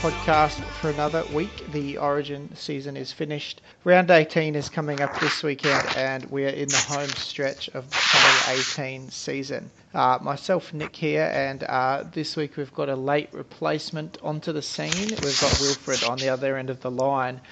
podcast for another week. The Origin season is finished. Round 18 is coming up this weekend, and we are in the home stretch of the 2018 season. Uh, myself, Nick, here, and uh, this week we've got a late replacement onto the scene. We've got Wilfred on the other end of the line.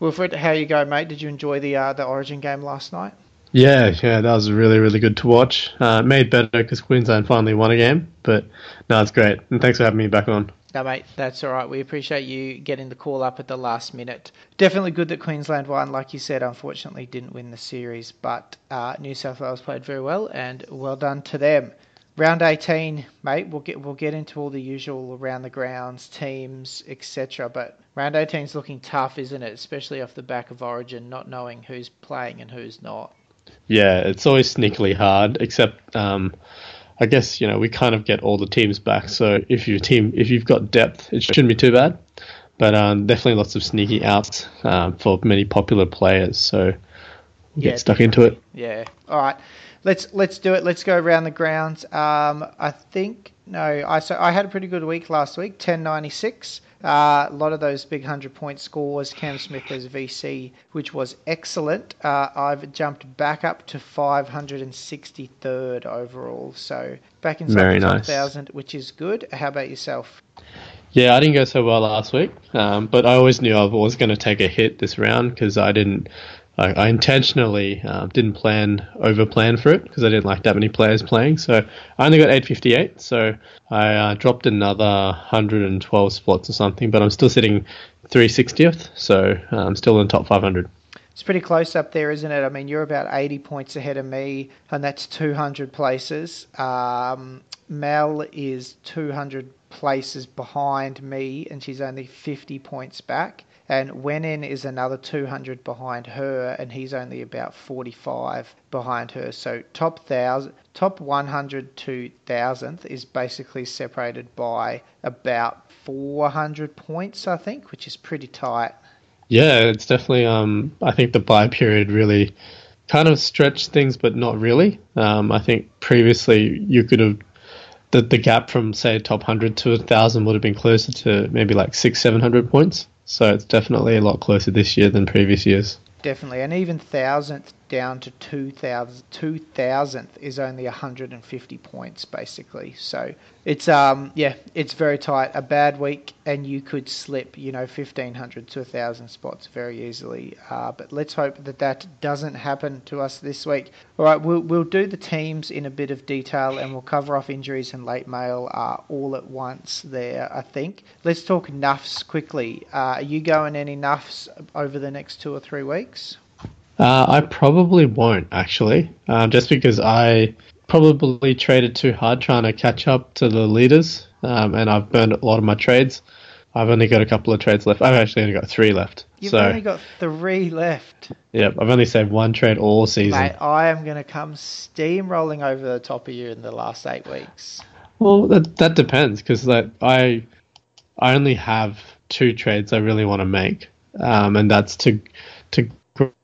Wilfred, how you go, mate? Did you enjoy the uh, the Origin game last night? Yeah, yeah, that was really, really good to watch. Uh, made better because Queensland finally won a game, but no, it's great. And thanks for having me back on. No, mate, that's all right. We appreciate you getting the call up at the last minute. Definitely good that Queensland won. Like you said, unfortunately didn't win the series, but uh, New South Wales played very well, and well done to them. Round 18, mate. We'll get we'll get into all the usual around the grounds, teams, etc. But round 18 is looking tough, isn't it? Especially off the back of Origin, not knowing who's playing and who's not. Yeah, it's always sneakily hard, except um, I guess you know we kind of get all the teams back. So if your team, if you've got depth, it shouldn't be too bad. But um, definitely lots of sneaky outs um, for many popular players. So we'll Yeah. get stuck into it. Yeah. All right. Let's let's do it. Let's go around the grounds. Um, I think no. I so I had a pretty good week last week. Ten ninety six. Uh, a lot of those big hundred point scores. Cam Smith as VC, which was excellent. Uh, I've jumped back up to five hundred and sixty third overall. So back inside Very the top nice. thousand, which is good. How about yourself? Yeah, I didn't go so well last week, um, but I always knew I was going to take a hit this round because I didn't. I, I intentionally uh, didn't plan over plan for it because I didn't like that many players playing. So I only got 858, so I uh, dropped another 112 spots or something, but I'm still sitting 360th, so uh, I'm still in the top 500. It's pretty close up there, isn't it? I mean, you're about 80 points ahead of me, and that's 200 places. Um, Mel is 200 places behind me, and she's only 50 points back. And Wenin is another 200 behind her, and he's only about 45 behind her. So top thousand, top 100 to thousandth is basically separated by about 400 points, I think, which is pretty tight. Yeah, it's definitely. Um, I think the buy period really kind of stretched things, but not really. Um, I think previously you could have the the gap from say top hundred to a thousand would have been closer to maybe like six seven hundred points. So it's definitely a lot closer this year than previous years. Definitely, and even thousandth down to two thousand, two thousandth is only hundred and fifty points basically. So it's um yeah, it's very tight. A bad week, and you could slip you know fifteen hundred to a thousand spots very easily. Uh, but let's hope that that doesn't happen to us this week. All right, we'll we'll do the teams in a bit of detail, and we'll cover off injuries and late mail uh, all at once. There, I think. Let's talk nuffs quickly. Uh, are you going any nuffs over the next two or three weeks? Uh, I probably won't actually, uh, just because I probably traded too hard trying to catch up to the leaders, um, and I've burned a lot of my trades. I've only got a couple of trades left. I've actually only got three left. You've so, only got three left. yep, I've only saved one trade all season. Mate, I am going to come steamrolling over the top of you in the last eight weeks. Well, that that depends because like I I only have two trades I really want to make, um, and that's to to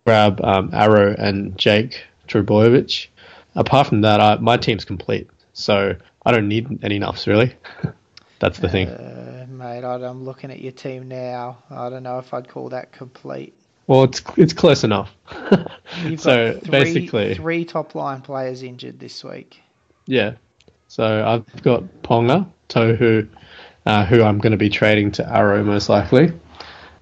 grab um, Arrow and Jake Trbojevic. Apart from that, I, my team's complete, so I don't need any nuffs really. that's the thing. Uh, mate, I- I'm looking at your team now. I don't know if I'd call that complete. Well, it's it's close enough. You've so got three, basically, three top line players injured this week. yeah. So I've got Ponga, Tohu, uh, who I'm going to be trading to Arrow most likely.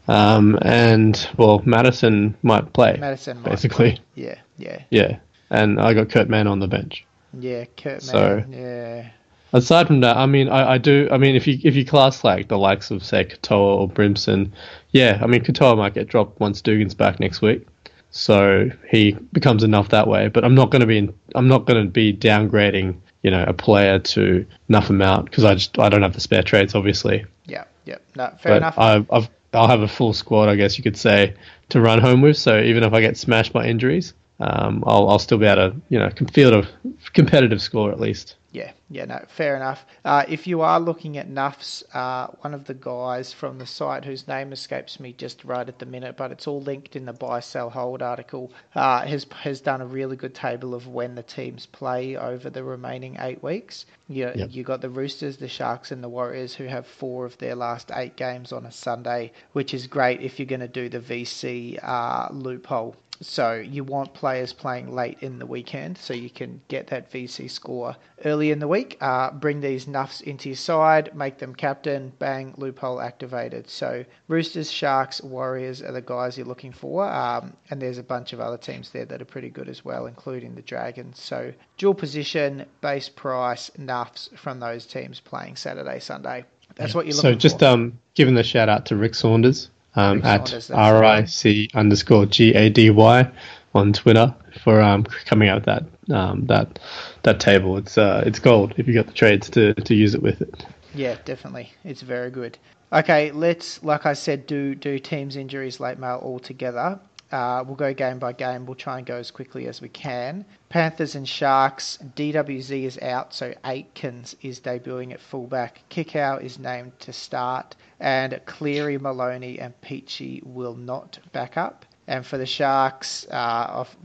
Um, and well, Matterson might play. Matterson, might basically. play. Yeah, yeah. Yeah, and I got Kurt Mann on the bench. Yeah, Kurt So- Mann. Yeah. Aside from that, I mean, I, I do. I mean, if you if you class like the likes of say Katoa or Brimson, yeah, I mean Katoa might get dropped once Dugan's back next week, so he becomes enough that way. But I'm not going to be in, I'm not going to be downgrading you know a player to nuff him out because I just I don't have the spare trades obviously. Yeah. Yeah. No, fair but enough. I, I've I'll have a full squad, I guess you could say, to run home with. So even if I get smashed by injuries, um, I'll I'll still be able to you know field a competitive score at least. Yeah, yeah, no, fair enough. Uh, if you are looking at Nuffs, uh, one of the guys from the site whose name escapes me just right at the minute, but it's all linked in the buy, sell, hold article, uh, has has done a really good table of when the teams play over the remaining eight weeks. You Yep. you got the Roosters, the Sharks, and the Warriors who have four of their last eight games on a Sunday, which is great if you're going to do the VC uh, loophole. So you want players playing late in the weekend so you can get that VC score early in the week. Uh, bring these nuffs into your side, make them captain, bang, loophole activated. So Roosters, Sharks, Warriors are the guys you're looking for. Um, and there's a bunch of other teams there that are pretty good as well, including the Dragons. So dual position, base price, nuffs from those teams playing Saturday, Sunday. That's what you're looking for. So just for. um, giving the shout out to Rick Saunders um, at Saunders, that's the R I C underscore G A D Y on Twitter for um, coming out with that um, that that table. It's uh, it's gold if you got the trades to, to use it with it. Yeah, definitely. It's very good. Okay, let's, like I said, do do teams injuries late mail all together. Uh, we'll go game by game. We'll try and go as quickly as we can. Panthers and Sharks. DWZ is out, so Aekins is debuting at fullback. Kikau is named to start, and Cleary, Maloney, and Peachey will not back up. And for the Sharks, uh, I've,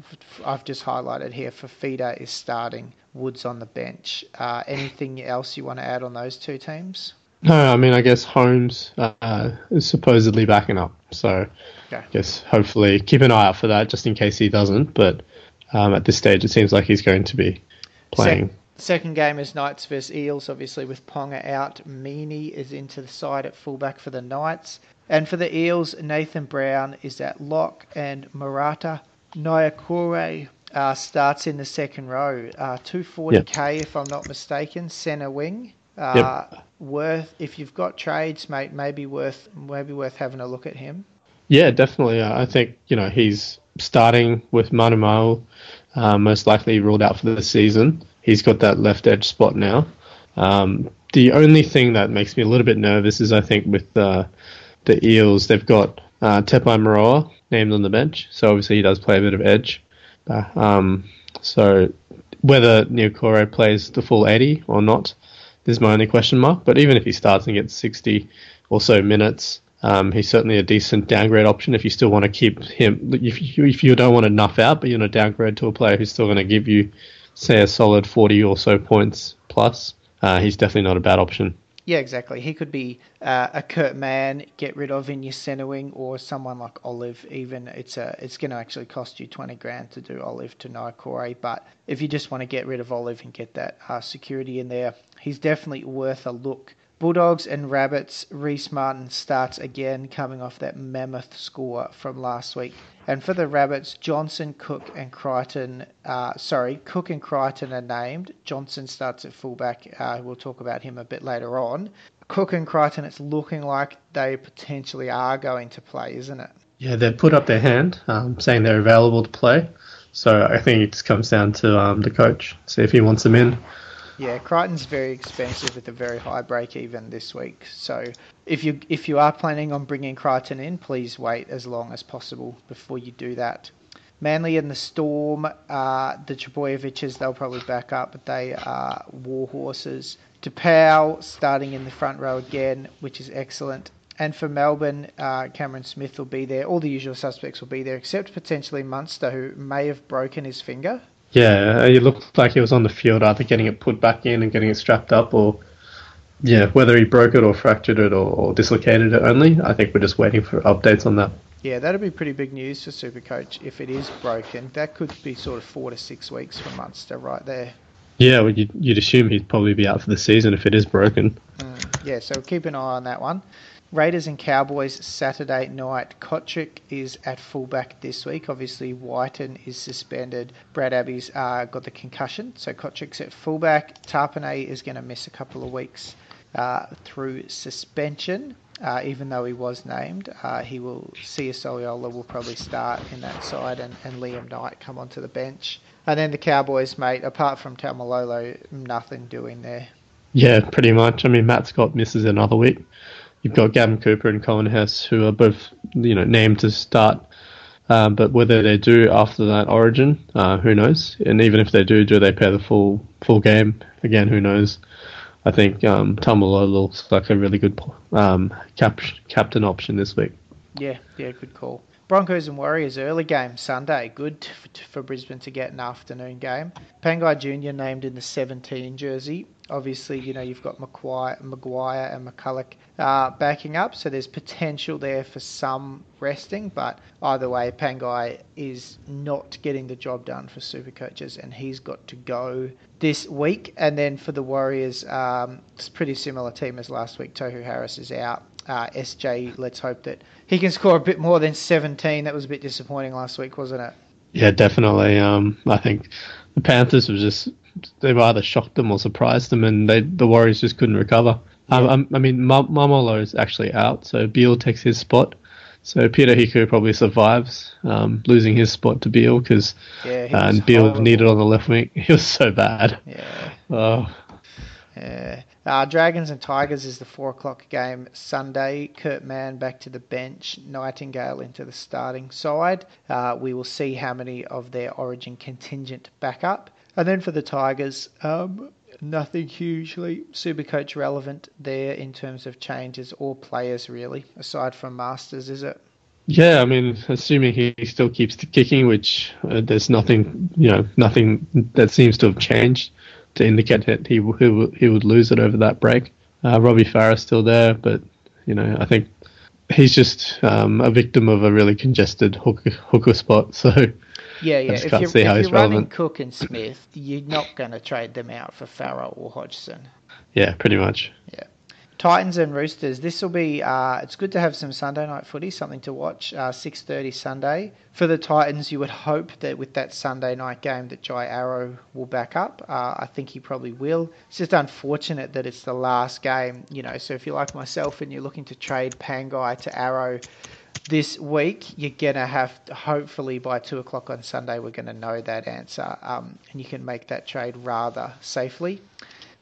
I've just highlighted here. Fifita is starting. Woods on the bench. Uh, anything else you want to add on those two teams? No, I mean I guess Holmes uh, is supposedly backing up, so Okay. I guess hopefully keep an eye out for that just in case he doesn't. But um, at this stage, it seems like he's going to be playing. Sec- second game is Knights versus Eels, obviously with Ponga out. Meany is into the side at fullback for the Knights. And for the Eels, Nathan Brown is at lock and Marata Niukore uh, starts in the second row. Uh, 240k if I'm not mistaken, centre wing. Uh, Worth if you've got trades, mate, maybe worth maybe worth having a look at him. Yeah, definitely. Uh, I think you know he's starting with Manu Ma'u, uh, most likely ruled out for the season. He's got that left edge spot now. Um, the only thing that makes me a little bit nervous is I think with uh, the Eels they've got uh, Tepai Moeroa named on the bench, so obviously he does play a bit of edge. Uh, um, so whether Niukore plays the full 80 or not is my only question mark. But even if he starts and gets 60 or so minutes, um, he's certainly a decent downgrade option if you still want to keep him. If you, if you don't want to nuff out, but you want to downgrade to a player who's still going to give you, say, a solid 40 or so points plus, uh, he's definitely not a bad option. Yeah, exactly. He could be uh, a Kurt Mann, get rid of in your centre wing, or someone like Olive. Even it's a it's going to actually cost you twenty grand to do Olive to Niukore. But if you just want to get rid of Olive and get that uh, security in there, he's definitely worth a look. Bulldogs and Rabbits, Rhyse Martin starts again, coming off that mammoth score from last week. And for the Rabbits, Johnston, Cook, and Crichton, uh, sorry, Cook and Crichton are named. Johnston starts at fullback. Uh, we'll talk about him a bit later on. Cook and Crichton, it's looking like they potentially are going to play, isn't it? Yeah, they've put up their hand, um, saying they're available to play. So I think it just comes down to um, the coach, see if he wants them in. Yeah, Crichton's very expensive with a very high break even this week. So if you if you are planning on bringing Crichton in, please wait as long as possible before you do that. Manly and the Storm, uh, the Trbojeviches, they'll probably back up, but they are war horses. Taupau starting in the front row again, which is excellent. And for Melbourne, uh, Cameron Smith will be there. All the usual suspects will be there, except potentially Munster, who may have broken his finger. Yeah, it looked like he was on the field, either getting it put back in and getting it strapped up, or yeah, whether he broke it or fractured it or, or dislocated it only. I think we're just waiting for updates on that. Yeah, that'd be pretty big news for Supercoach if it is broken. That could be sort of four to six weeks for Munster right there. Yeah, well, you'd, you'd assume he'd probably be out for the season if it is broken. Mm, yeah, so keep an eye on that one. Raiders and Cowboys Saturday night. Cotric is at fullback this week. Obviously, Wighton is suspended. Brad Abbey's uh, got the concussion, so Cotric's at fullback. Tarpanay is going to miss a couple of weeks uh, through suspension. Uh, even though he was named, uh, he will. Soliola will probably start in that side, and, and Liam Knight come onto the bench. And then the Cowboys, mate. Apart from Taumalolo, nothing doing there. Yeah, pretty much. I mean, Matt Scott misses another week. You've got Gavin Cooper and Coen Hess, who are both, you know, named to start. Um, but whether they do after that Origin, uh, who knows? And even if they do, do they play the full full game? Again, who knows? I think um, Tamalo looks like a really good um, cap- captain option this week. Yeah, yeah, good call. Broncos and Warriors early game Sunday. Good t- for Brisbane to get an afternoon game. Pangai Jr. named in the 17 jersey. Obviously, you know you've got McGuire, Maguire and McCulloch uh, backing up, so there's potential there for some resting. But either way, Pangai is not getting the job done for Super Coaches, and he's got to go this week. And then for the Warriors, um, it's pretty similar team as last week. Tohu Harris is out. Uh, SJ, let's hope that he can score a bit more than 17. That was a bit disappointing last week, wasn't it? Yeah, definitely. Um, I think the Panthers were just they've either shocked them or surprised them, and they the Warriors just couldn't recover. Um, um, I mean, Maumalo is actually out, so Beale takes his spot. So Peta Hiku probably survives, um, losing his spot to Beale because Yeah, uh, and Beale horrible. needed on the left wing. He was so bad. Yeah. Oh, Yeah. Uh, Dragons and Tigers is the four o'clock game Sunday. Kurt Mann back to the bench. Nightingale into the starting side. Uh, we will see how many of their Origin contingent back up. And then for the Tigers, um, nothing hugely super coach relevant there in terms of changes or players really, aside from Marsters, is it? Yeah, I mean, assuming he still keeps kicking, which uh, there's nothing, you know, nothing that seems to have changed to indicate that he he, he would lose it over that break. Uh, Robbie Farah's still there, but you know, I think he's just um, a victim of a really congested hooker, hooker spot. So Yeah, yeah. If you're, if you're running relevant. Cook and Smith, you're not going to trade them out for Farah or Hodgson. yeah, pretty much. Yeah. Titans and Roosters. This will be. Uh, it's good to have some Sunday night footy, something to watch. Uh, Six thirty Sunday for the Titans. You would hope that with that Sunday night game that Jai Arrow will back up. Uh, I think he probably will. It's just unfortunate that it's the last game. You know, so if you're like myself and you're looking to trade Pangai to Arrow this week, you're gonna have to, hopefully by two o'clock on Sunday we're gonna know that answer, um, and you can make that trade rather safely.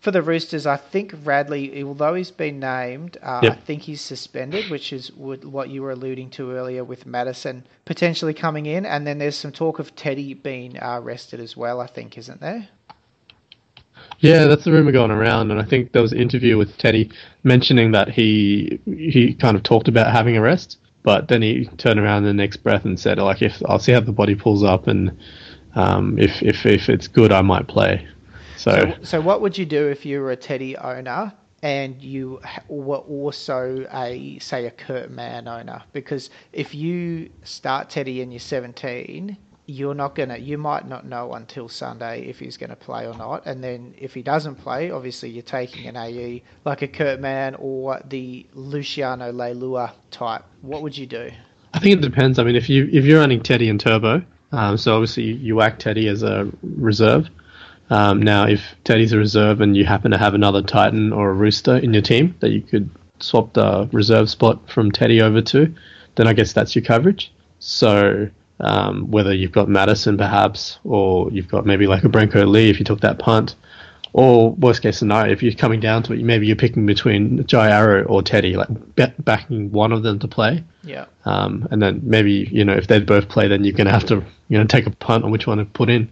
For the Roosters, I think Radley, although he's been named, uh, Yep. I think he's suspended, which is what what you were alluding to earlier with Matterson potentially coming in, and then there's some talk of Teddy being uh, arrested as well. I think, isn't there? Yeah, that's the rumor going around, and I think there was an interview with Teddy mentioning that he he kind of talked about having a rest, but then he turned around in the next breath and said, like, if I'll see how the body pulls up, and um, if if if it's good, I might play. So, So, so what would you do if you were a Teddy owner and you were also a say a Kurt Mann owner? Because if you start Teddy and you're 17, you're not gonna, you might not know until Sunday if he's gonna play or not. And then if he doesn't play, obviously you're taking an AE like a Kurt Mann or the Luciano Leilua type. What would you do? I think it depends. I mean, if you if you're running Teddy and Turbo, um, so obviously you, you whack Teddy as a reserve. Um, now, if Teddy's a reserve and you happen to have another Titan or a Rooster in your team that you could swap the reserve spot from Teddy over to, then I guess that's your coverage. So um, whether you've got Matterson perhaps, or you've got maybe like a Brenko Lee if you took that punt, or worst case scenario, if you're coming down to it, maybe you're picking between Jai Arrow or Teddy, like ba- backing one of them to play. Yeah. Um, and then maybe you know if they both play, then you're going to have to you know take a punt on which one to put in.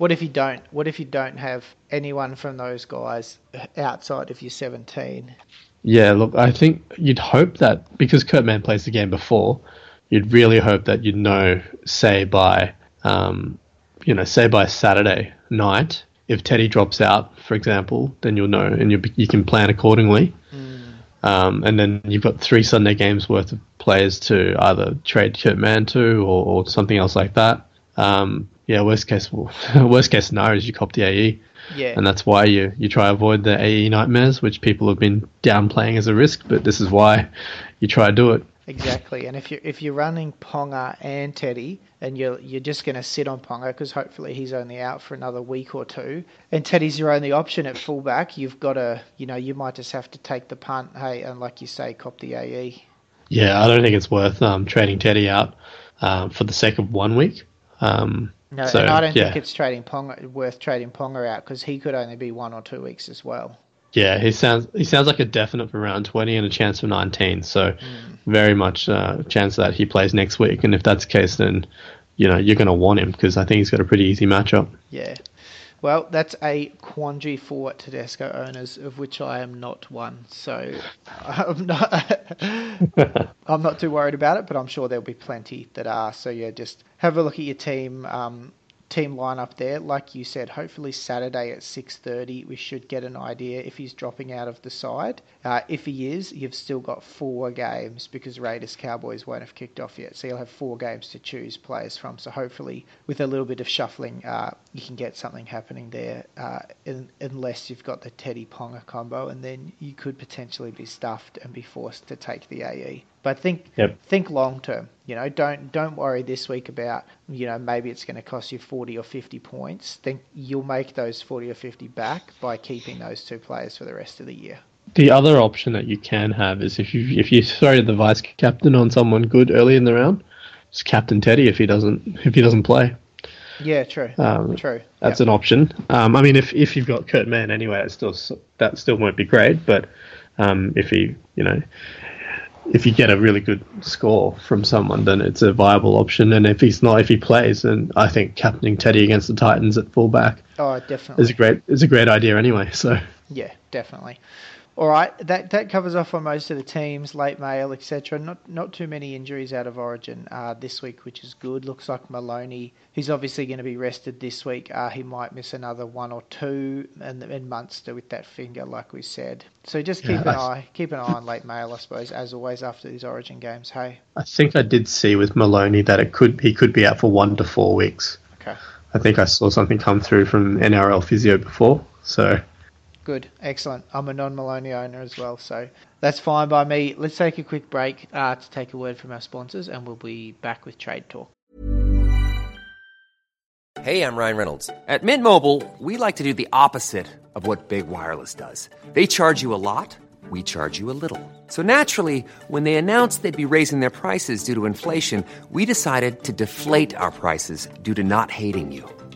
What if you don't? What if you don't have anyone from those guys outside of your 17? Yeah, look, I think you'd hope that because Kurt Mann plays the game before, you'd really hope that you'd know, say by, um, you know, say by Saturday night, if Teddy drops out, for example, then you'll know and you you can plan accordingly. Um, and then you've got three Sunday games worth of players to either trade Kurt Mann to or, or something else like that. Um, yeah, worst case, worst case scenario is you cop the AE. Yeah. And that's why you, you try to avoid the AE nightmares, which people have been downplaying as a risk, but this is why you try to do it. Exactly, and if you're if you're running Ponga and Teddy, and you're you're just going to sit on Ponga because hopefully he's only out for another week or two, and Teddy's your only option at fullback, you've got to you know you might just have to take the punt. Hey, and like you say, cop the. AE. Yeah, I don't think it's worth um, trading Teddy out um, for the sake of one week. Um, No, so, and I don't yeah. think it's trading Ponga worth trading Ponga out because he could only be one or two weeks as well. Yeah, he sounds he sounds like a definite for round twenty and a chance for nineteen. So very much uh, chance that he plays next week. And if that's the case, then you know you're going to want him because I think he's got a pretty easy matchup. Yeah. Well, that's a quandary for Tedesco owners, of which I am not one. So I'm not, I'm not too worried about it, but I'm sure there'll be plenty that are. So yeah, just have a look at your team um, team lineup there. Like you said, hopefully Saturday at 6:30 we should get an idea if he's dropping out of the side. Uh, if he is, you've still got four games because Raiders Cowboys won't have kicked off yet, so you'll have four games to choose players from. So hopefully, with a little bit of shuffling, uh, you can get something happening there. Uh, in, unless you've got the Teddy Ponga combo, and then you could potentially be stuffed and be forced to take the AE. But think Yep. think long term. You know, don't don't worry this week about you know maybe it's going to cost you forty or fifty points. Think you'll make those forty or fifty back by keeping those two players for the rest of the year. The other option that you can have is if you if you throw the vice captain on someone good early in the round, it's captain Teddy if he doesn't if he doesn't play. Yeah, true, Um, true. That's Yep. an option. Um, I mean, if if you've got Kurt Mann anyway, it still that still won't be great. But um, if he, you know, if you get a really good score from someone, then it's a viable option. And if he's not, if he plays, then I think captaining Teddy against the Titans at fullback Oh, is definitely. a great is a great idea anyway. So Yeah, definitely. All right, that that covers off on most of the teams, late mail, etc. Not not too many injuries out of Origin uh, this week, which is good. Looks like Maloney, he's obviously going to be rested this week. Uh, he might miss another one or two, and and Munster with that finger, like we said. So just keep Yeah, an I- eye keep an eye on late mail, I suppose, as always after these Origin games. Hey, I think I did see with Maloney that it could he could be out for one to four weeks. okay, I think I saw something come through from NRL physio before. So good, excellent. I'm a non-Maloney owner as well, so that's fine by me. Let's take a quick break uh, to take a word from our sponsors, and we'll be back with trade talk. Hey, I'm Ryan Reynolds. At Mint Mobile, we like to do the opposite of what Big Wireless does. They charge you a lot, we charge you a little. So naturally, when they announced they'd be raising their prices due to inflation, we decided to deflate our prices due to not hating you.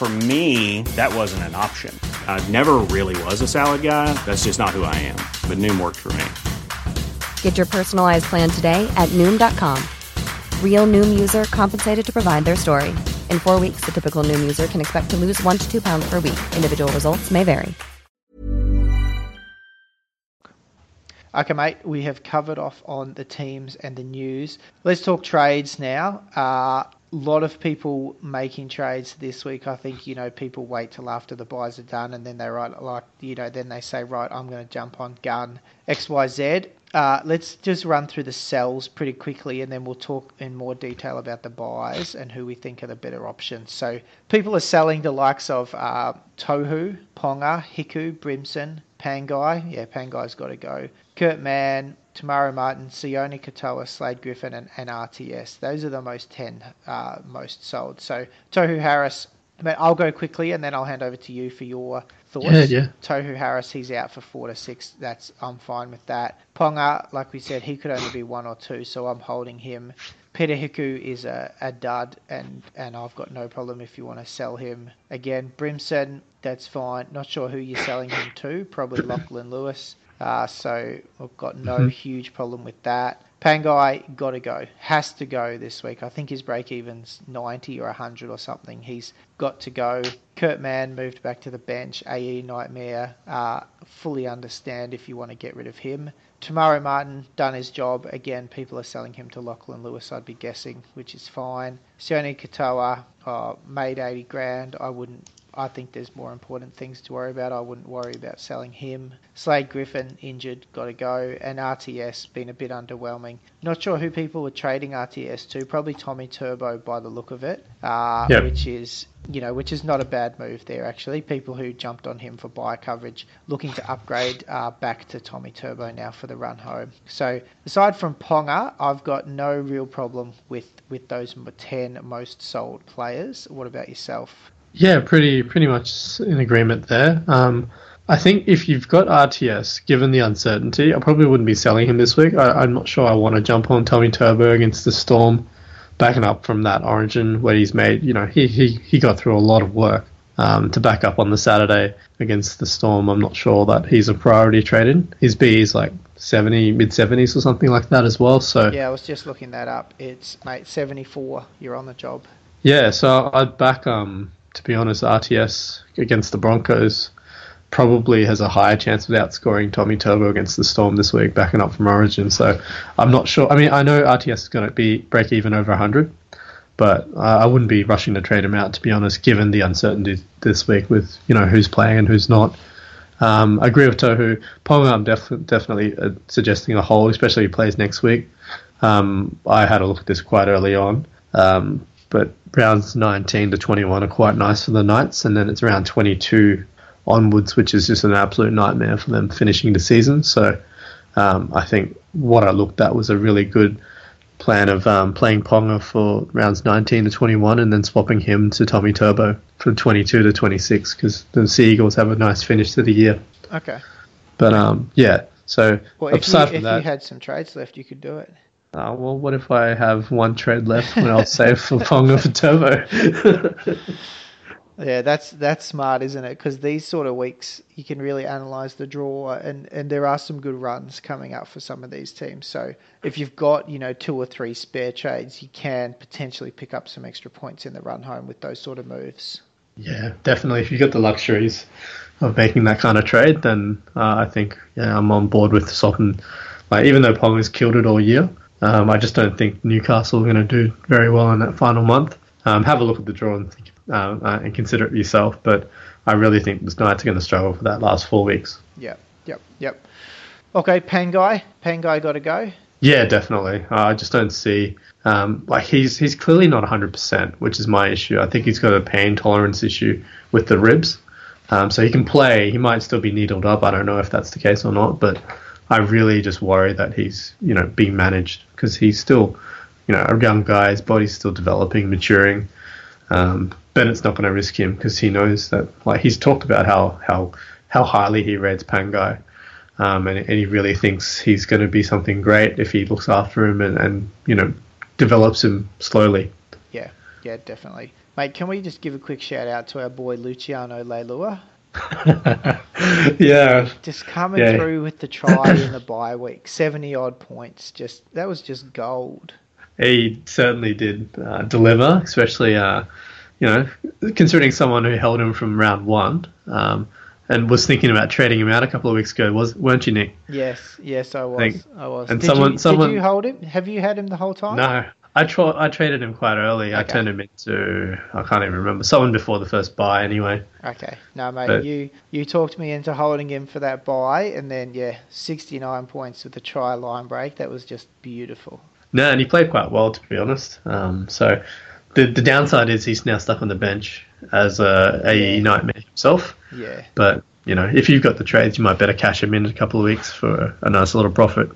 For me, that wasn't an option. I never really was a salad guy. That's just not who I am. But Noom worked for me. Get your personalized plan today at Noom.com. Real Noom user compensated to provide their story. In four weeks, the typical Noom user can expect to lose one to two pounds per week. Individual results may vary. Okay, mate, we have covered off on the teams and the news. Let's talk trades now. Uh, lot of people making trades this week. I think, you know, people wait till after the buys are done and then they write, like, you know, then they say, right, I'm going to jump on gun XYZ. Uh, let's just run through the sells pretty quickly and then we'll talk in more detail about the buys and who we think are the better options. So people are selling the likes of uh, Tohu, Ponga, Hiku, Brimson, Pangai. Yeah, Pangai's got to go. Kurt Mann, Te Maire Martin, Sione Katoa, Slade Griffin, and, and RTS. Those are the most 10 uh, most sold. So Tohu Harris, but I'll go quickly and then I'll hand over to you for your thoughts. Yeah, yeah. Tohu Harris, he's out for four to six. That's I'm fine with that. Ponga, like we said, he could only be one or two, so I'm holding him. Peta Hiku is a, a dud, and, and I've got no problem if you want to sell him. Again, Brimson, that's fine. Not sure who you're selling him to. Probably Lachlan Lewis. Uh, so we've got no huge problem with that. Pangai got to go, has to go this week. I think his break even's 90 or 100 or something. He's got to go. Kurt Mann moved back to the bench. AE Nightmare, uh, fully understand if you want to get rid of him. Te Maire Martin done his job. Again, people are selling him to Lachlan Lewis, I'd be guessing, which is fine. Sione Katoa uh, made 80 grand. I wouldn't. I think there's more important things to worry about. I wouldn't worry about selling him. Slade Griffin injured, got to go, and RTS been a bit underwhelming. Not sure who people were trading RTS to. Probably Tommy Turbo by the look of it, uh, Yep. which is you know which is not a bad move there actually. People who jumped on him for buy coverage looking to upgrade uh, back to Tommy Turbo now for the run home. So aside from Ponga, I've got no real problem with with those ten most sold players. What about yourself? Yeah, pretty pretty much in agreement there. Um, I think if you've got RTS, given the uncertainty, I probably wouldn't be selling him this week. I, I'm not sure I want to jump on Tommy Turbo against the Storm, backing up from that Origin where he's made. You know, he he, he got through a lot of work um, to back up on the Saturday against the Storm. I'm not sure that he's a priority trade in. His B is like 70, mid 70s or something like that as well. So Yeah, I was just looking that up. It's mate seventy four. You're on the job. Yeah, so I'd back, um, to be honest, RTS against the Broncos probably has a higher chance of outscoring Tommy Turbo against the Storm this week, backing up from Origin. So I'm not sure. I mean, I know RTS is going to be break even over 100, but I wouldn't be rushing to trade him out, to be honest, given the uncertainty this week with you know who's playing and who's not. Um, I agree with Tohu. Ponga, I'm def- definitely uh, suggesting a hold, especially if he plays next week. Um, I had a look at this quite early on, um, but rounds 19 to 21 are quite nice for the Knights, and then it's around 22 onwards, which is just an absolute nightmare for them finishing the season. So um, I think what I looked at was a really good plan of um, playing Ponga for rounds 19 to 21 and then swapping him to Tommy Turbo from 22 to 26 because the Sea Eagles have a nice finish to the year. Okay. But um, yeah, so Well, if, you, from if that, you had some trades left, you could do it. Uh, well, what if I have one trade left when I'll save for Ponga for Turbo? Yeah, that's that's smart, isn't it? Because these sort of weeks, you can really analyze the draw, and and there are some good runs coming up for some of these teams. So if you've got you know two or three spare trades, you can potentially pick up some extra points in the run home with those sort of moves. Yeah, definitely. If you've got the luxuries of making that kind of trade, then uh, I think yeah, I'm on board with swapping. Like even though Pong has killed it all year, um, I just don't think Newcastle are going to do very well in that final month. Um, have a look at the draw and, think, uh, uh, and consider it yourself. But I really think the Knights are going to struggle for that last four weeks. Yep, yep, yep. Okay, Pangai, Pangai got to go. Yeah, definitely. Uh, I just don't see um, like he's he's clearly not 100%, which is my issue. I think he's got a pain tolerance issue with the ribs. Um, so he can play. He might still be needled up. I don't know if that's the case or not, but I really just worry that he's you know being managed because he's still you know a young guy. His body's still developing, maturing. Um, Bennett's not going to risk him because he knows that like he's talked about how how how highly he rates Pangai. Um, and, and he really thinks he's going to be something great if he looks after him and, and you know develops him slowly. Yeah, yeah, definitely. Mate, can we just give a quick shout out to our boy Luciano Leilua? yeah, Just coming Yeah. through with the try in the bye week, seventy odd points. Just that was just gold. he certainly did uh, deliver, especially uh, you know considering someone who held him from round one um, and was thinking about trading him out a couple of weeks ago, was weren't you, Nick? Yes, yes, I was. Think- I was. and did someone- you, someone- did you hold him? Have you had him the whole time? No, I tra- I traded him quite early. I turned him into I can't even remember someone before the first buy anyway. Okay, no, mate. But- you you talked me into holding him for that buy, and then yeah, sixty nine points with the try line break. That was just beautiful. No, and he played quite well to be honest. Um, so the the downside is he's now stuck on the bench as a AE Yeah. nightmare himself. Yeah, But you know, if you've got the trades, you might better cash him in a couple of weeks for a nice little profit.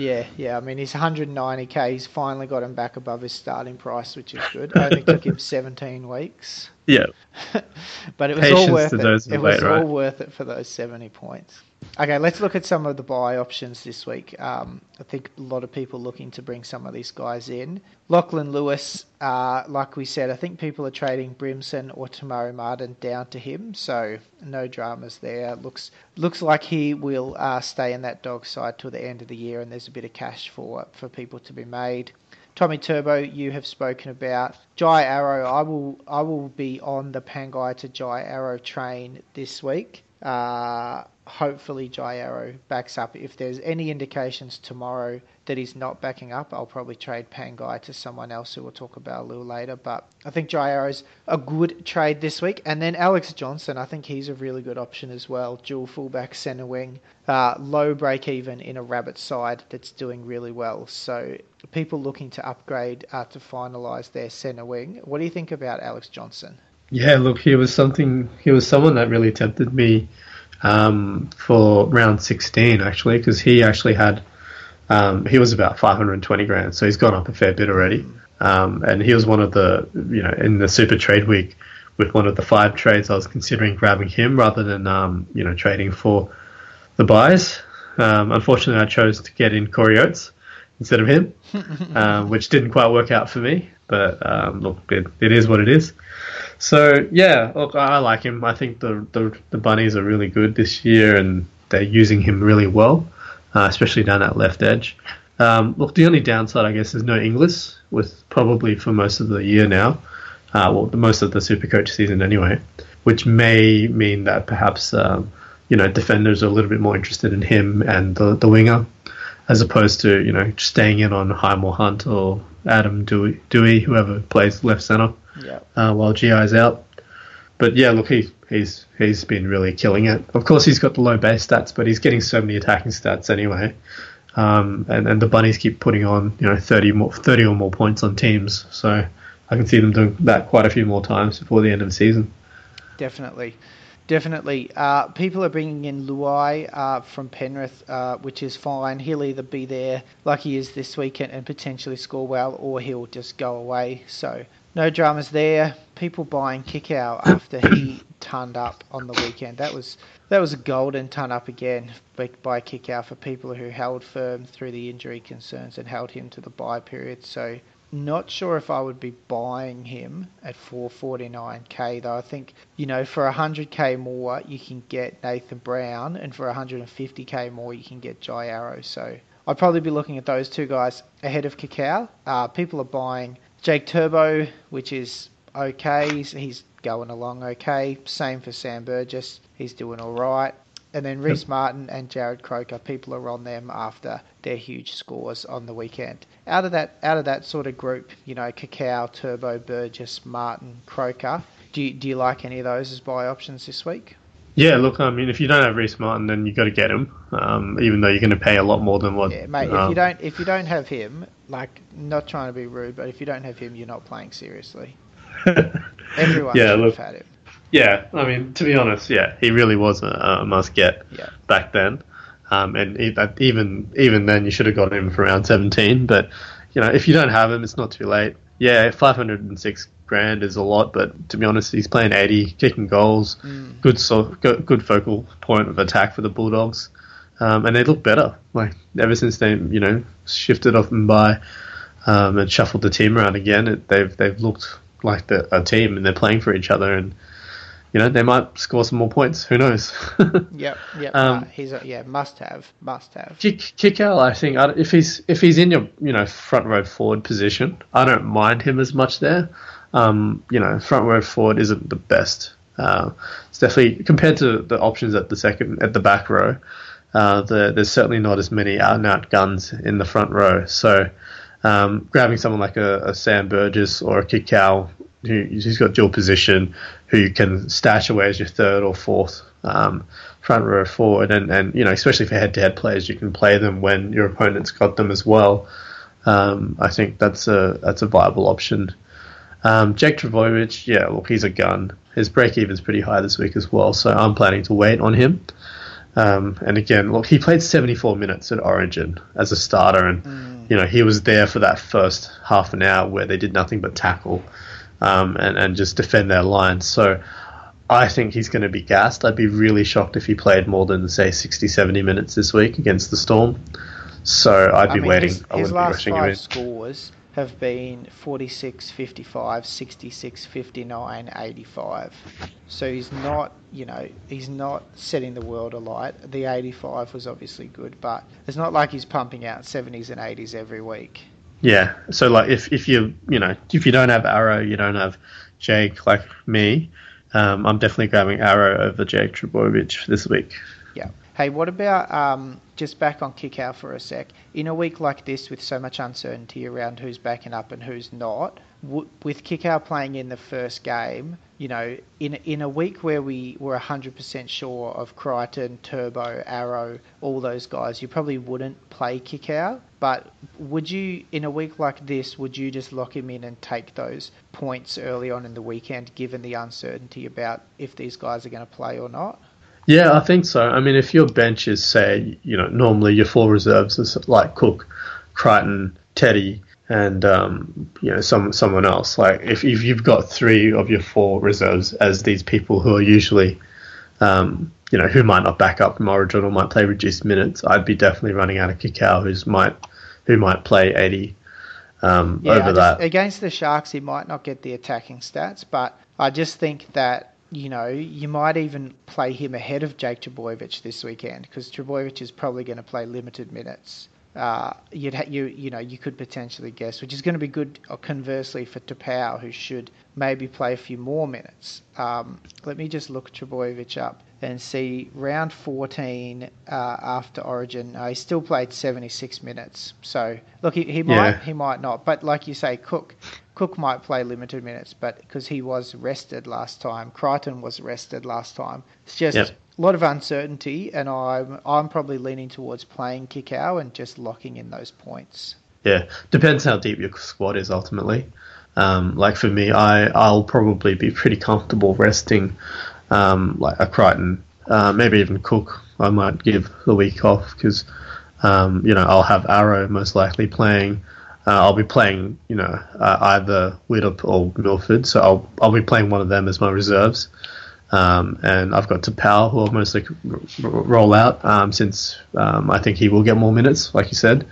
Yeah, yeah. I mean, he's 190k. He's finally got him back above his starting price, which is good. Only took him 17 weeks. Yeah. but it was Patience all worth it. It was all worth it for those 70 points. Okay, let's look at some of the buy options this week. Um, I think a lot of people looking to bring some of these guys in. Lachlan Lewis, uh, like we said, I think people are trading Brimson or Te Maire Martin down to him, so no dramas there. Looks looks like he will uh, stay in that dog side till the end of the year, and there's a bit of cash for for people to be made. Tommy Turbo, you have spoken about Jai Arrow. I will I will be on the Pangai to Jai Arrow train this week. Uh, hopefully Jai Arrow backs up. If there's any indications tomorrow that he's not backing up, I'll probably trade Pangai to someone else who we'll talk about a little later. But I think Jai Arrow's a good trade this week. And then Alex Johnston, I think he's a really good option as well. Dual fullback, centre wing, uh, low break even in a rabbit side that's doing really well. So people looking to upgrade uh, to finalise their centre wing. What do you think about Alex Johnston? Yeah, look, he was something. He was someone that really tempted me um, for round 16 actually, because he actually had um, he was about 520 grand, so he's gone up a fair bit already. Um, and he was one of the you know in the Super Trade Week with one of the five trades I was considering grabbing him rather than um, you know trading for the buys. Um, unfortunately, I chose to get in Corey Oates instead of him, um, which didn't quite work out for me. But um, look, it, it is what it is. So yeah, look, I like him. I think the, the the bunnies are really good this year, and they're using him really well, uh, especially down that left edge. Um, look, the only downside, I guess, is no Inglis, with probably for most of the year now, uh, well, most of the Supercoach season anyway, which may mean that perhaps um, you know defenders are a little bit more interested in him and the the winger, as opposed to you know staying in on Hymel Hunt or Adam Doueihi, Doueihi whoever plays left center Yeah. uh, while GI's out. But yeah, look, he, he's he's been really killing it. Of course, he's got the low base stats, but he's getting so many attacking stats anyway. Um, and, and the bunnies keep putting on you know 30 more 30 or more points on teams, so I can see them doing that quite a few more times before the end of the season. Definitely. Definitely. Uh, people are bringing in Luai uh, from Penrith, uh, which is fine. He'll either be there like he is this weekend and potentially score well, or he'll just go away. So no dramas there. People buying Kikau after he turned up on the weekend. That was that was a golden ton up again by, by Kikau for people who held firm through the injury concerns and held him to the buy period. So not sure if I would be buying him at 449k though. I think you know for 100k more you can get Nathan Brown, and for 150k more you can get Jai Arrow. So I'd probably be looking at those two guys ahead of Kikau. Uh, people are buying Jake Turbo, which is okay. He's, he's going along okay. Same for Sam Burgess. He's doing all right. And then Rhyse Martin and Jarrod Croker, people are on them after their huge scores on the weekend. Out of that, out of that sort of group, you know, Kikau, Turbo, Burgess, Martin, Croker. Do you, do you like any of those as buy options this week? Yeah, look, I mean, if you don't have Rhyse Martin, then you've got to get him, um, even though you're going to pay a lot more than what. Yeah, mate. If um, you don't, if you don't have him, like, not trying to be rude, but if you don't have him, you're not playing seriously. Everyone Yeah, should look- have had him. Yeah, I mean, to be honest, yeah, he really was a, a must get Yeah. back then. Um, and even even then, you should have got him for around 17. But you know, if you don't have him, it's not too late. Yeah, 506 grand is a lot, but to be honest, he's playing 80, kicking goals, good so good, good focal point of attack for the Bulldogs, um, and they look better. Like ever since they you know shifted off and by um, and shuffled the team around again, it, they've they've looked like the, a team and they're playing for each other and you know they might score some more points. Who knows? Yep, yep. Um, uh, he's a, yeah, must have, must have. Kick, I think if he's if he's in your you know front row forward position, I don't mind him as much there. Um, you know, front row forward isn't the best. Uh, it's definitely compared to the options at the second at the back row. Uh, the, there's certainly not as many out and out guns in the front row. So um, grabbing someone like a, a Sam Burgess or a Kikau who, who's got dual position, who you can stash away as your third or fourth um, front row forward, and, and you know especially for head-to-head players, you can play them when your opponent's got them as well. Um, I think that's a that's a viable option. Um, Jake Trbojevic, yeah, look, he's a gun. His break even's pretty high this week as well, so I'm planning to wait on him. Um, and again, look, he played 74 minutes at Origin as a starter, and you know he was there for that first half an hour where they did nothing but tackle. um, and and just defend their line. So. I think he's going to be gassed. I'd be really shocked if he played more than, say, 60, 70 minutes this week against the Storm. So I'd I be mean, waiting. His, I his wouldn't be last rushing him five scores have been 46, 55, 66, 59, 85. So he's not, you know, he's not setting the world alight. The 85 was obviously good, but it's not like he's pumping out 70s and 80s every week. Yeah. So like if if you you know if you don't have Arrow, you don't have Jake like me. Um, I'm definitely grabbing Arrow over Jake Trbojevic this week. Hey, what about um, just back on Kikau for a sec? In a week like this, with so much uncertainty around who's backing up and who's not, w- with Kikau playing in the first game, you know, in in a week where we were 100% sure of Crichton, Turbo, Arrow, all those guys, you probably wouldn't play Kikau. But would you, in a week like this, would you just lock him in and take those points early on in the weekend, given the uncertainty about if these guys are going to play or not? Yeah, I think so. I mean, if your bench is say you know normally your four reserves is like Cook, Crichton, Teddy, and um, you know some someone else. Like if if you've got three of your four reserves as these people who are usually um, you know, who might not back up from Origin or might play reduced minutes, I'd be definitely running out of Kikau, who's might who might play 80 um, Yeah, over just- that. against the Sharks, he might not get the attacking stats, but I just think that you know you might even play him ahead of Jake Trbojevic this weekend because Trbojevic is probably going to play limited minutes. Uh, you'd ha- you you know you could potentially guess, which is going to be good. uh, Conversely, for Taupau, who should maybe play a few more minutes. Um, let me just look Trbojevic up and see round 14 uh, after Origin. Uh, he still played 76 minutes. So look, he, he might Yeah. he might not, but like you say, Cook Cook might play limited minutes, but because he was rested last time, Crichton was rested last time. It's just Yep. a lot of uncertainty, and I'm I'm probably leaning towards playing Kikau and just locking in those points. Yeah, depends how deep your squad is ultimately. Um, like for me, I I'll probably be pretty comfortable resting um, like a Crichton, uh, maybe even Cook. I might give the week off because um, you know I'll have Arrow most likely playing. Uh, I'll be playing you know uh, either Widdop or Milford, so I'll I'll be playing one of them as my reserves. Um, and I've got Taupau, who I'll mostly r- roll out um, since um, I think he will get more minutes, like you said.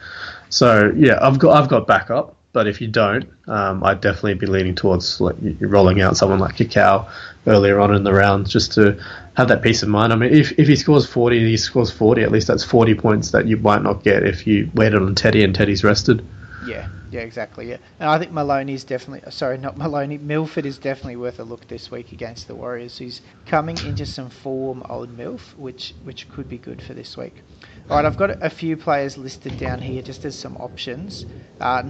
So yeah, I've got I've got backup, but if you don't, um, I'd definitely be leaning towards like rolling out someone like Kikau earlier on in the round just to have that peace of mind. I mean, if if he scores forty, he scores forty. At least that's forty points that you might not get if you waited on Teddy and Teddy's rested. Yeah, yeah, exactly. Yeah, and I think Maloney is definitely sorry, not Maloney. Milford is definitely worth a look this week against the Warriors. He's coming into some form, old Milf, which which could be good for this week. All right, I've got a few players listed down here just as some options. Uh,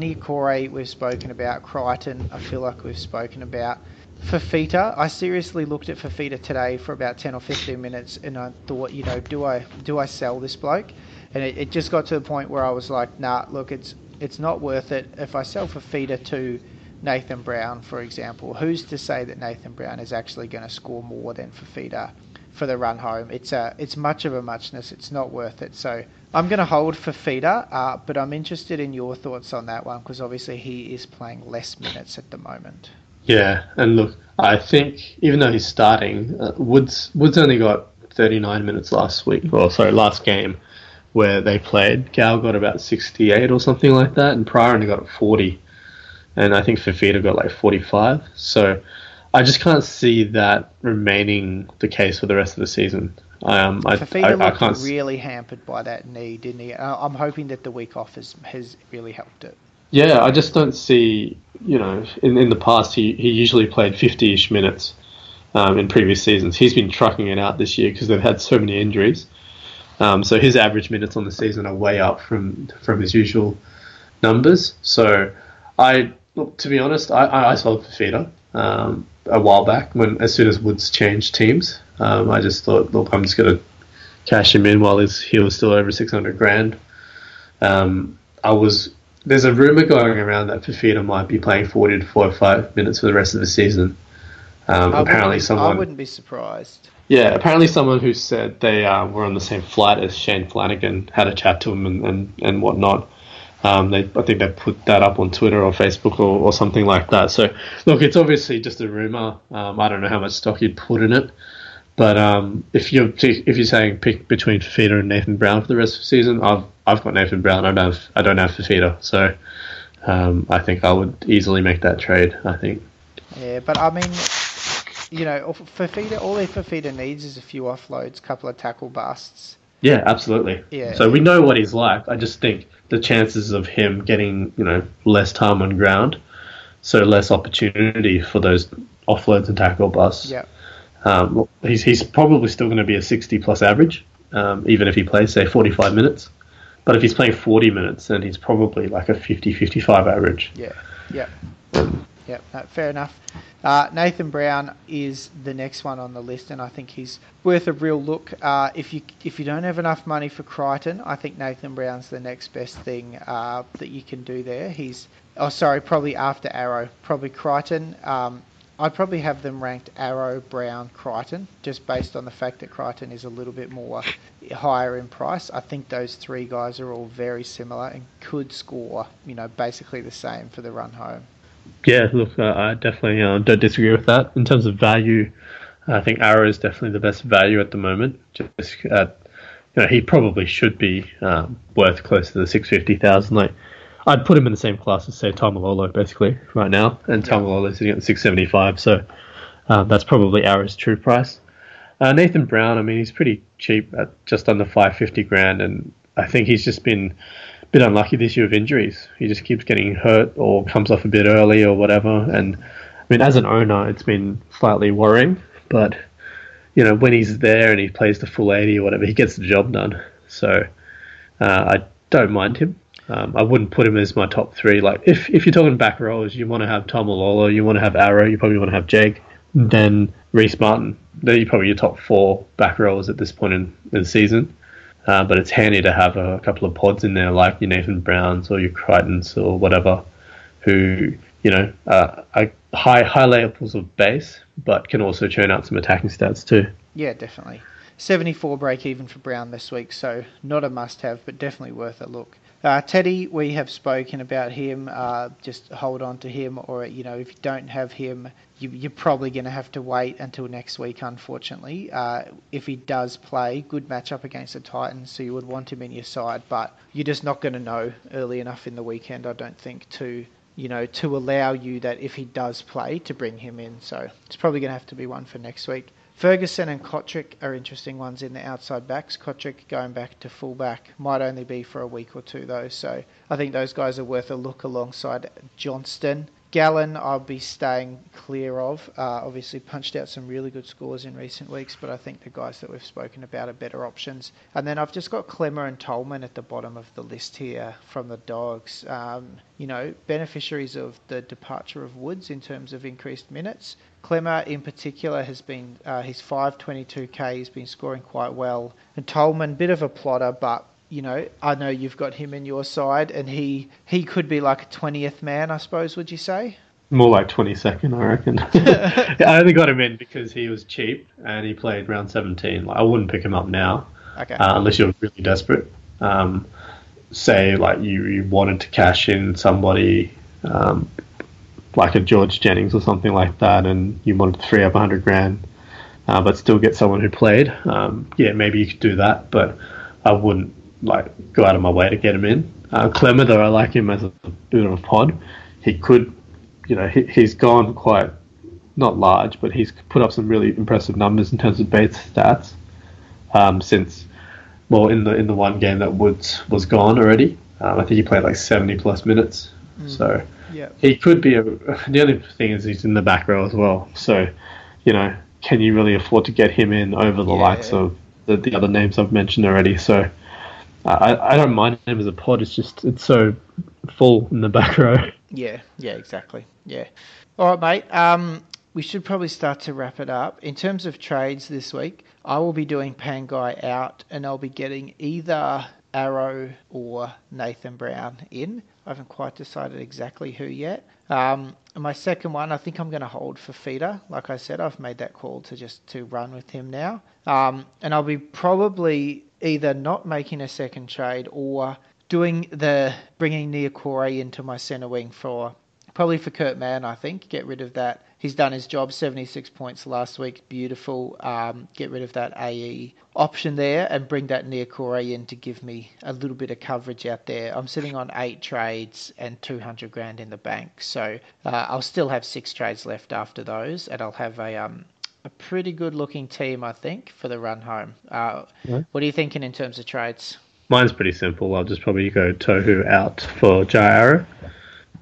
we've spoken about. Crichton, I feel like we've spoken about. Fifita, I seriously looked at Fifita today for about 10 or 15 minutes and I thought, you know, do I do I sell this bloke? And it, it just got to the point where I was like, nah, look, it's it's not worth it. If I sell Fifita to Nathan Brown, for example, who's to say that Nathan Brown is actually going to score more than Fifita for the run home? It's a it's much of a muchness. It's not worth it. So I'm going to hold Fifita, uh, but I'm interested in your thoughts on that one because obviously he is playing less minutes at the moment. Yeah, and look, I think even though he's starting, uh, Woods Woods only got 39 minutes last week, or sorry, last game where they played. Gal got about 68 or something like that, and Pryor only got 40, and I think Fifita got like 45. So I just can't see that remaining the case for the rest of the season. Um, I, Fifita I, I can't. s- really hampered by that knee, didn't he? Uh, I'm hoping that the week off has, has really helped it. Yeah, I just don't see. You know, in in the past, he, he usually played fifty-ish minutes um, in previous seasons. He's been trucking it out this year because they've had so many injuries. Um, so his average minutes on the season are way up from from his usual numbers. So I look to be honest, I, I, I sold Fifita um, a while back when as soon as Woods changed teams. Um, I just thought, look, I'm just gonna cash him in while his, he was still over six hundred grand. Um, I was there's a rumor going around that Fifita might be playing 40 to 45 minutes for the rest of the season. Um, apparently, someone I wouldn't be surprised. Yeah, apparently someone who said they uh, were on the same flight as Shane Flanagan had a chat to him and, and, and whatnot. Um, they, I think they put that up on Twitter or Facebook or, or something like that. So, look, it's obviously just a rumor. Um, I don't know how much stock you'd put in it, but um, if you're if you're saying pick between Fifita and Nathan Brown for the rest of the season, I've I've got Nathan Brown. I don't have I don't have Fifita, so um, I think I would easily make that trade. I think. Yeah, but I mean, you know, Fifita, all their Fifita needs is a few offloads, couple of tackle busts. Yeah, absolutely. Yeah. So we know what he's like. I just think the chances of him getting, you know, less time on ground, so less opportunity for those offloads and tackle busts. Yeah. Um, he's he's probably still going to be a 60 plus average, um, even if he plays say 45 minutes. But if he's playing 40 minutes, then he's probably like a 50 55 average. Yeah. Yeah. Yeah, no, fair enough. Uh, Nathan Brown is the next one on the list, and I think he's worth a real look. Uh, if you if you don't have enough money for Crichton, I think Nathan Brown's the next best thing uh, that you can do there. He's oh sorry, probably after Arrow, probably Crichton. Um, I'd probably have them ranked Arrow, Brown, Crichton, just based on the fact that Crichton is a little bit more higher in price. I think those three guys are all very similar and could score, you know, basically the same for the run home. Yeah, look, I definitely uh, don't disagree with that. In terms of value, I think Arrow is definitely the best value at the moment. Just, uh, you know, he probably should be um, worth close to the six fifty thousand. Like, I'd put him in the same class as say Taumalolo basically right now, and Taumalolo is sitting at six seventy five. So um, that's probably Arrow's true price. Uh, Nathan Brown, I mean, he's pretty cheap at just under five fifty grand, and I think he's just been bit unlucky this year with injuries. He just keeps getting hurt or comes off a bit early or whatever. And I mean, as an owner, it's been slightly worrying. But you know, when he's there and he plays the full eighty or whatever, he gets the job done. So uh, I don't mind him. Um, I wouldn't put him as my top three. Like if if you're talking back rows, you want to have Taumalolo, you want to have Arrow, you probably want to have Jake, then Rhyse Martin. They're probably your top four back rows at this point in, in the season. Uh, but it's handy to have a couple of pods in there, like your Nathan Browns or your Crichtons or whatever, who you know uh, are high high levels of base, but can also churn out some attacking stats too. Yeah, definitely. 74 break even for Brown this week, so not a must have, but definitely worth a look. Uh, Teddy, we have spoken about him. Uh, just hold on to him, or you know, if you don't have him, you, you're probably going to have to wait until next week. Unfortunately, uh, if he does play, good matchup against the Titans, so you would want him in your side, but you're just not going to know early enough in the weekend, I don't think, to you know, to allow you that if he does play, to bring him in. So it's probably going to have to be one for next week. Ferguson and Cotric are interesting ones in the outside backs. Cotric going back to fullback might only be for a week or two though, so I think those guys are worth a look alongside Johnston. Gallen, I'll be staying clear of. Uh, obviously, punched out some really good scores in recent weeks, but I think the guys that we've spoken about are better options. And then I've just got Clemmer and Tolman at the bottom of the list here from the Dogs. Um, you know, beneficiaries of the departure of Woods in terms of increased minutes. Clemmer, in particular, has been uh, his 522k. He's been scoring quite well, and Tolman, bit of a plotter, but you know, I know you've got him in your side, and he he could be like a twentieth man, I suppose. Would you say? More like twenty second, I reckon. I only got him in because he was cheap and he played round seventeen. Like I wouldn't pick him up now, Okay. uh, unless you're really desperate. Um, say like you, you wanted to cash in somebody um, like a George Jennings or something like that, and you wanted to free up hundred grand, uh, but still get someone who played. Um, yeah, maybe you could do that, but I wouldn't like go out of my way to get him in. Uh, Clemmer, though, I like him as a bit of a pod. He could, you know, he, he's gone quite not large, but he's put up some really impressive numbers in terms of base stats um, since well in the in the one game that Woods was gone already. Um, I think he played like seventy plus minutes, so yeah. he could be a. The only thing is he's in the back row as well, so you know, can you really afford to get him in over the Yeah. likes of the, the other names I've mentioned already? So. I, I don't mind him as a pod. It's just it's so full in the back row. Yeah, yeah, exactly. Yeah. All right, mate. Um, we should probably start to wrap it up. In terms of trades this week, I will be doing Pangai out, and I'll be getting either Arrow or Nathan Brown in. I haven't quite decided exactly who yet. Um, my second one, I think I'm going to hold for Feeder. Like I said, I've made that call to just to run with him now. Um, and I'll be probably either not making a second trade or doing the bringing Niukore into my centre wing for probably for Kurt Mann. I think get rid of that. He's done his job. 76 points last week. Beautiful. Um, get rid of that AE option there and bring that Niukore in to give me a little bit of coverage out there. I'm sitting on eight trades and 200 grand in the bank, so uh, I'll still have six trades left after those, and I'll have a um, a pretty good looking team, I think, for the run home. Uh, What are you thinking in terms of trades? Mine's pretty simple. I'll just probably go Tohu out for Jai Arrow,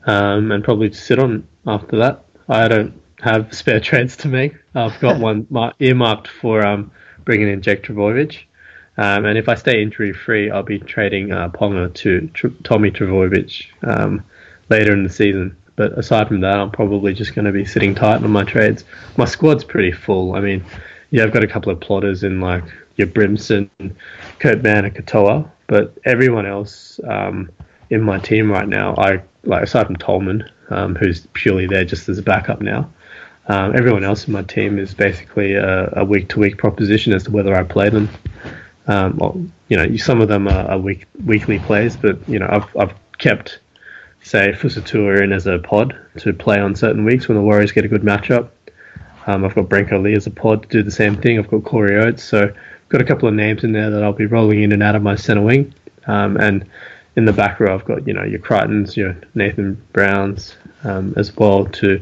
um, and probably sit on after that. I don't have spare trades to make. I've got one mar- earmarked for um, bringing in Jake Trbojevic. Um, and if I stay injury free, I'll be trading uh, Ponga to Tr- Tommy Trbojevic um, later in the season. But aside from that, I'm probably just going to be sitting tight on my trades. My squad's pretty full. I mean, yeah, I've got a couple of plotters in like your Brimson, Kurt Mann, and Katoa, but everyone else um, in my team right now, I like aside from Tolman, um, who's purely there just as a backup now. Um, everyone else in my team is basically a week to week proposition as to whether I play them. Um, you know, some of them are, are week, weekly plays, but you know, I've I've kept say Fusitu'a in as a pod to play on certain weeks when the Warriors get a good matchup. Um, I've got Brenko Lee as a pod to do the same thing. I've got Corey Oates, so I've got a couple of names in there that I'll be rolling in and out of my centre wing. Um, and in the back row, I've got you know your Crichtons, your Nathan Browns um, as well to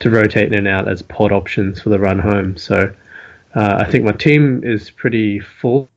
to rotate in and out as pod options for the run home. So uh, I think my team is pretty full.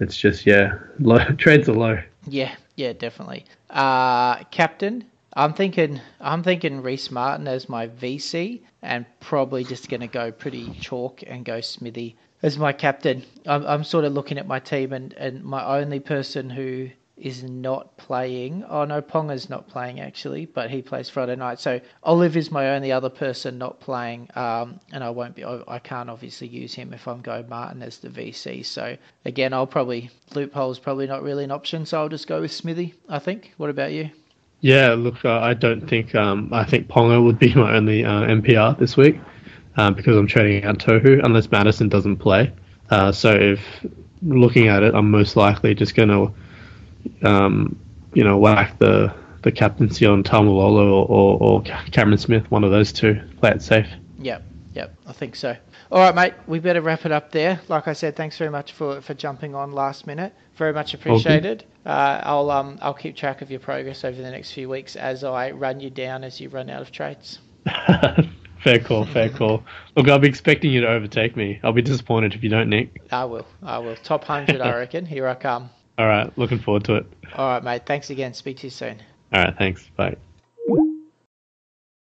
It's just yeah, low, trades are low. Yeah, yeah, definitely. Uh, captain, I'm thinking I'm thinking Rhyse Martin as my VC, and probably just going to go pretty chalk and go Smithy as my captain. I'm, I'm sort of looking at my team, and, and my only person who is not playing. Oh no, Ponga's not playing actually, but he plays Friday night. So Olive is my only other person not playing, um, and I won't be. I can't obviously use him if I'm going Martin as the VC. So again, I'll probably loophole's probably not really an option, so I'll just go with Smithy. I think. What about you? Yeah, look, uh, I don't think um, I think Ponga would be my only uh, MPR this week um, because I'm trading out Tohu unless Madison doesn't play. Uh, so if looking at it, I'm most likely just going to um, you know, whack the the captaincy on Taumalolo or, or, or Cameron Smith, one of those two. Play it safe. Yep, yep, I think so. All right, mate, we better wrap it up there. Like I said, thanks very much for, for jumping on last minute. Very much appreciated. Uh, I'll um I'll keep track of your progress over the next few weeks as I run you down as you run out of trades. fair call, fair call. Look, I'll be expecting you to overtake me. I'll be disappointed if you don't, Nick. I will, I will. Top hundred, I reckon. Here I come. All right, looking forward to it. All right, mate. Thanks again. Speak to you soon. All right, thanks. Bye.